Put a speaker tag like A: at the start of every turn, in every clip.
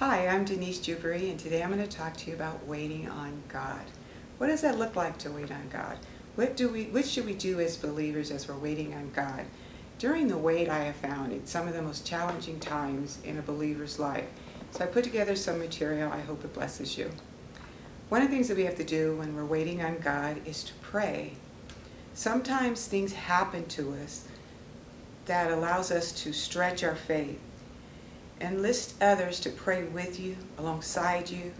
A: Hi, I'm Denise Jubery, and today I'm going to talk to you about waiting on God. What does that look like to wait on God? What do we what should we do as believers as we're waiting on God? During the wait I have found it's some of the most challenging times in a believer's life. So I put together some material. I hope it blesses you. One of the things that we have to do when we're waiting on God is to pray. Sometimes things happen to us that allows us to stretch our faith enlist others to pray with you, alongside you.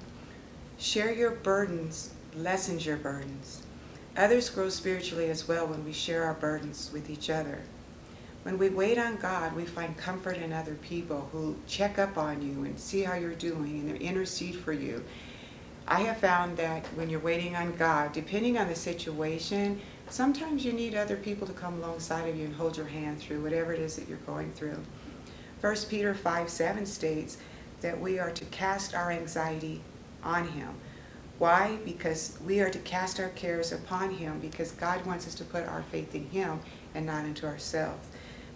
A: Share your burdens, lessens your burdens. Others grow spiritually as well when we share our burdens with each other. When we wait on God, we find comfort in other people who check up on you and see how you're doing and intercede for you. I have found that when you're waiting on God, depending on the situation, sometimes you need other people to come alongside of you and hold your hand through whatever it is that you're going through. 1 Peter 5 7 states that we are to cast our anxiety on Him. Why? Because we are to cast our cares upon Him because God wants us to put our faith in Him and not into ourselves.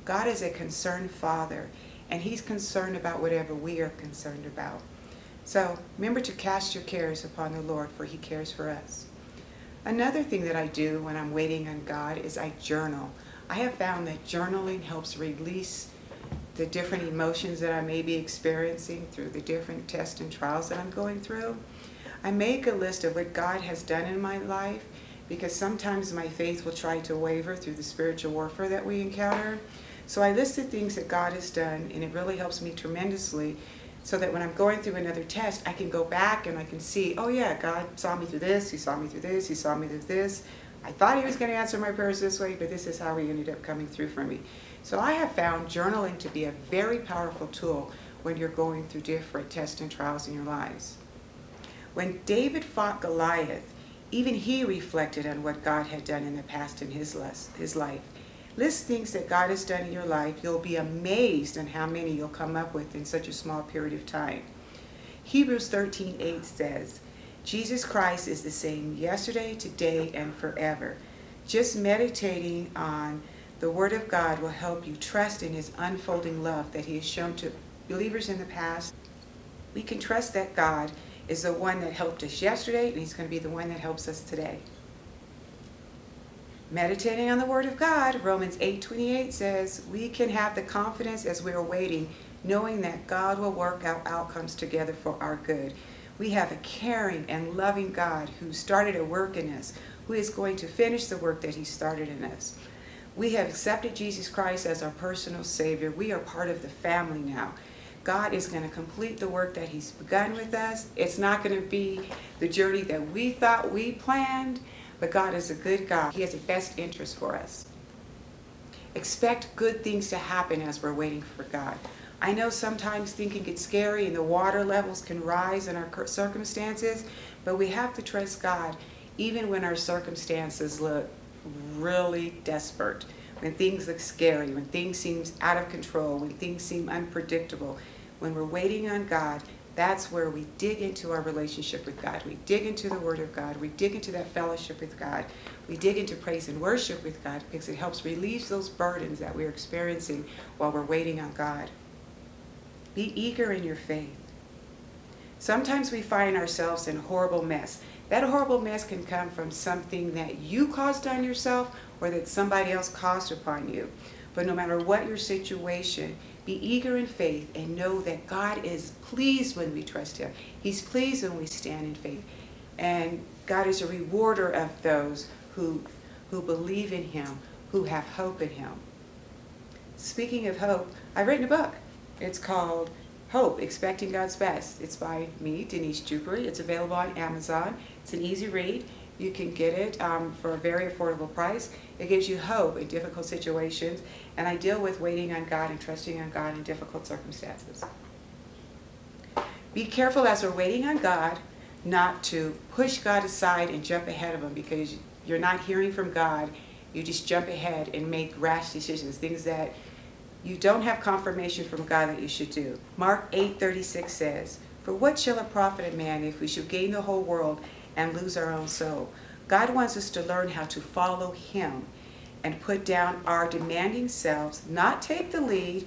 A: God is a concerned Father, and He's concerned about whatever we are concerned about. So remember to cast your cares upon the Lord, for He cares for us. Another thing that I do when I'm waiting on God is I journal. I have found that journaling helps release the different emotions that I may be experiencing through the different tests and trials that I'm going through. I make a list of what God has done in my life because sometimes my faith will try to waver through the spiritual warfare that we encounter. So I list the things that God has done, and it really helps me tremendously so that when I'm going through another test, I can go back and I can see, oh yeah, God saw me through this, He saw me through this, He saw me through this. I thought He was going to answer my prayers this way, but this is how He ended up coming through for me. So I have found journaling to be a very powerful tool when you're going through different tests and trials in your lives. When David fought Goliath, even he reflected on what God had done in the past in his, his life. List things that God has done in your life. You'll be amazed on how many you'll come up with in such a small period of time. Hebrews 13 8 says, Jesus Christ is the same yesterday, today, and forever. Just meditating on the Word of God will help you trust in His unfolding love that He has shown to believers in the past. We can trust that God is the one that helped us yesterday, and He's going to be the one that helps us today. Meditating on the Word of God, Romans 8:28 says, we can have the confidence as we are waiting, knowing that God will work out outcomes together for our good. We have a caring and loving God who started a work in us, who is going to finish the work that He started in us. We have accepted Jesus Christ as our personal Savior. We are part of the family now. God is going to complete the work that He's begun with us. It's not going to be the journey that we thought we planned, but God is a good God. He has a best interest for us. Expect good things to happen as we're waiting for God. I know sometimes thinking gets scary and the water levels can rise in our circumstances, but we have to trust God even when our circumstances look really desperate, when things look scary, when things seem out of control, when things seem unpredictable, when we're waiting on God, that's where we dig into our relationship with God. We dig into the Word of God. We dig into that fellowship with God. We dig into praise and worship with God because it helps relieve those burdens that we're experiencing while we're waiting on God. Be eager in your faith. Sometimes we find ourselves in horrible mess. That horrible mess can come from something that you caused on yourself or that somebody else caused upon you. But no matter what your situation, be eager in faith and know that God is pleased when we trust Him. He's pleased when we stand in faith. And God is a rewarder of those who, who believe in Him, who have hope in Him. Speaking of hope, I've written a book. It's called Hope, Expecting God's Best. It's by me, Denise Jubery. It's available on Amazon. It's an easy read. You can get it um, for a very affordable price. It gives you hope in difficult situations, and I deal with waiting on God and trusting on God in difficult circumstances. Be careful as we're waiting on God not to push God aside and jump ahead of Him because you're not hearing from God. You just jump ahead and make rash decisions, things that you don't have confirmation from God that you should do. Mark 8:36 says, "For what shall it profit a man if we should gain the whole world and lose our own soul?" God wants us to learn how to follow him and put down our demanding selves, not take the lead,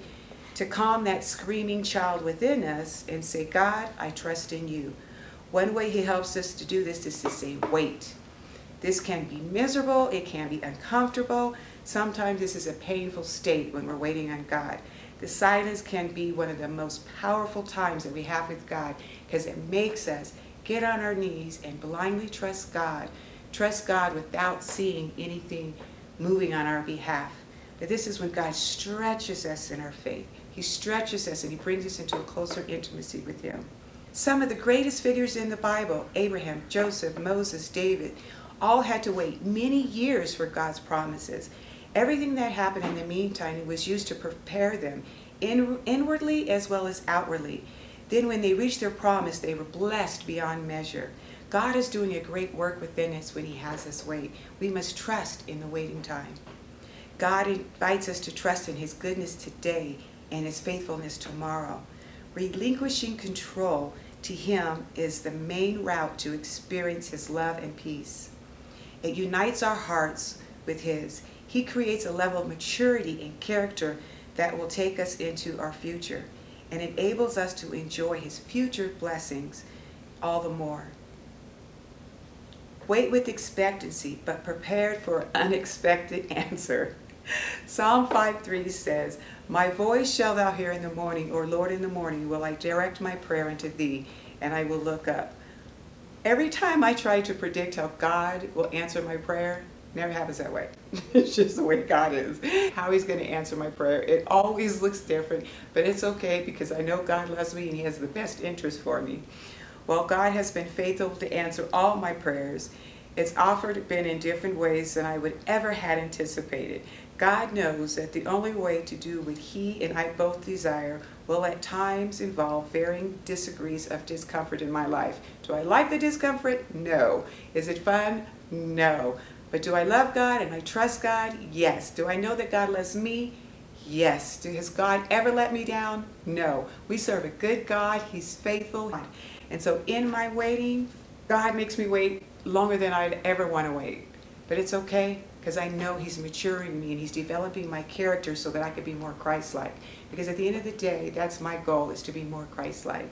A: to calm that screaming child within us and say, God, I trust in you. One way He helps us to do this is to say, wait. This can be miserable, it can be uncomfortable. Sometimes this is a painful state when we're waiting on God. The silence can be one of the most powerful times that we have with God because it makes us get on our knees and blindly trust God. Trust God without seeing anything moving on our behalf. But this is when God stretches us in our faith. He stretches us and He brings us into a closer intimacy with Him. Some of the greatest figures in the Bible Abraham, Joseph, Moses, David all had to wait many years for God's promises. Everything that happened in the meantime was used to prepare them in, inwardly as well as outwardly. Then, when they reached their promise, they were blessed beyond measure. God is doing a great work within us when He has us wait. We must trust in the waiting time. God invites us to trust in His goodness today and His faithfulness tomorrow. Relinquishing control to Him is the main route to experience His love and peace. It unites our hearts with His. He creates a level of maturity and character that will take us into our future and enables us to enjoy His future blessings all the more. Wait with expectancy, but prepared for unexpected answer. Psalm 5:3 says, My voice shall thou hear in the morning, or Lord, in the morning will I direct my prayer unto thee, and I will look up. Every time I try to predict how God will answer my prayer, never happens that way. it's just the way God is. How He's going to answer my prayer. It always looks different, but it's okay because I know God loves me and He has the best interest for me. While God has been faithful to answer all my prayers, it's offered been in different ways than I would ever had anticipated. God knows that the only way to do what He and I both desire will at times involve varying degrees of discomfort in my life. Do I like the discomfort? No. Is it fun? No. But do I love God and I trust God? Yes. Do I know that God loves me? Yes. Has God ever let me down? No. We serve a good God. He's faithful. And so in my waiting, God makes me wait longer than I'd ever want to wait. But it's okay because I know He's maturing me and He's developing my character so that I could be more Christ like. Because at the end of the day, that's my goal is to be more Christ like.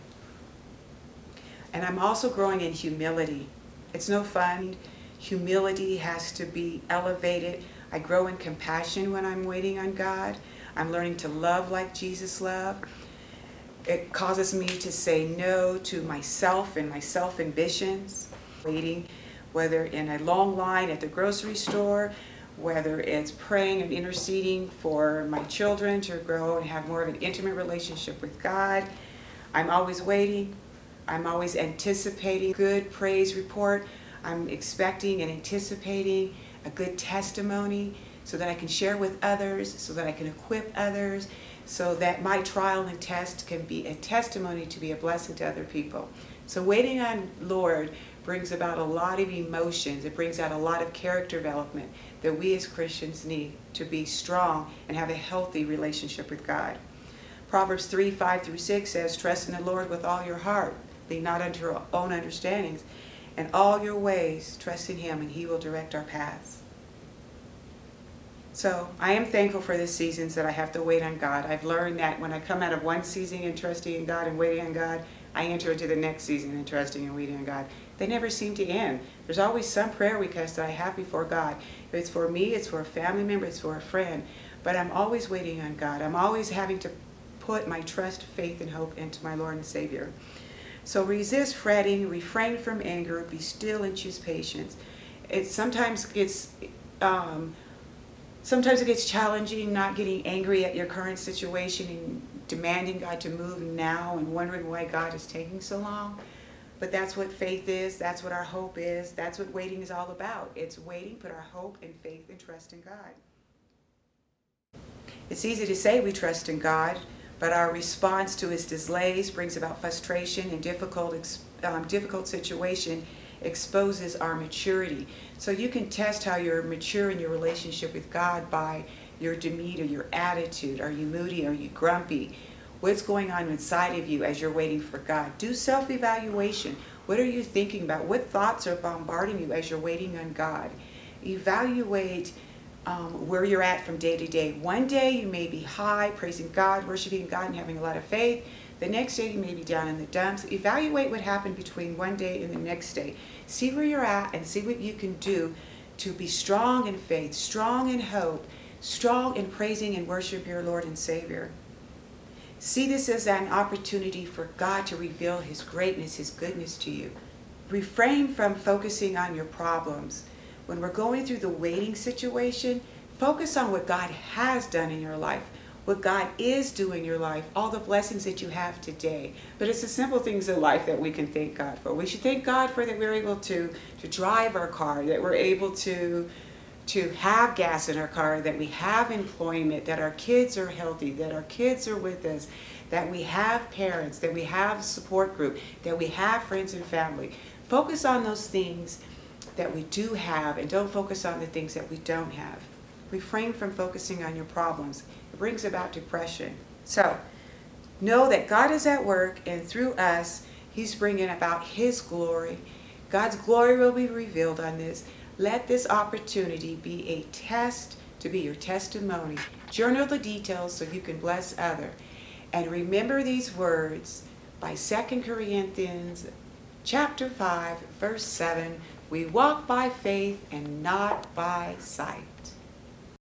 A: And I'm also growing in humility. It's no fun. Humility has to be elevated. I grow in compassion when I'm waiting on God. I'm learning to love like Jesus loved. It causes me to say no to myself and my self ambitions. Waiting, whether in a long line at the grocery store, whether it's praying and interceding for my children to grow and have more of an intimate relationship with God. I'm always waiting. I'm always anticipating good praise report. I'm expecting and anticipating a good testimony so that I can share with others, so that I can equip others, so that my trial and test can be a testimony to be a blessing to other people. So waiting on Lord brings about a lot of emotions. It brings out a lot of character development that we as Christians need to be strong and have a healthy relationship with God. Proverbs 3 5 through 6 says, Trust in the Lord with all your heart, lean not unto your own understandings, and all your ways trust in Him, and He will direct our paths. So I am thankful for the seasons that I have to wait on God. I've learned that when I come out of one season and trusting in God and waiting on God, I enter into the next season and trusting and waiting on God. They never seem to end. There's always some prayer request that I have before God. If it's for me, it's for a family member, it's for a friend. But I'm always waiting on God. I'm always having to put my trust, faith, and hope into my Lord and Savior. So resist fretting, refrain from anger, be still and choose patience. It sometimes gets um, sometimes it gets challenging not getting angry at your current situation and demanding God to move now and wondering why God is taking so long. But that's what faith is. That's what our hope is. That's what waiting is all about. It's waiting, put our hope and faith and trust in God. It's easy to say we trust in God, but our response to his delays brings about frustration and difficult, um, difficult situation exposes our maturity. So you can test how you're mature in your relationship with God by your demeanor, your attitude. Are you moody? Are you grumpy? What's going on inside of you as you're waiting for God? Do self evaluation. What are you thinking about? What thoughts are bombarding you as you're waiting on God? Evaluate um, where you're at from day to day. One day you may be high, praising God, worshiping God, and having a lot of faith. The next day you may be down in the dumps. Evaluate what happened between one day and the next day. See where you're at and see what you can do to be strong in faith, strong in hope, strong in praising and worship your Lord and Savior. See this as an opportunity for God to reveal His greatness, His goodness to you. Refrain from focusing on your problems. When we're going through the waiting situation, focus on what God has done in your life, what God is doing in your life, all the blessings that you have today. But it's the simple things in life that we can thank God for. We should thank God for that we're able to, to drive our car, that we're able to to have gas in our car, that we have employment, that our kids are healthy, that our kids are with us, that we have parents, that we have support group, that we have friends and family. Focus on those things that we do have and don't focus on the things that we don't have. Refrain from focusing on your problems. It brings about depression. So, know that God is at work and through us, He's bringing about His glory. God's glory will be revealed on this. Let this opportunity be a test to be your testimony. Journal the details so you can bless other. And remember these words by 2 Corinthians chapter 5 verse 7, we walk by faith and not by sight.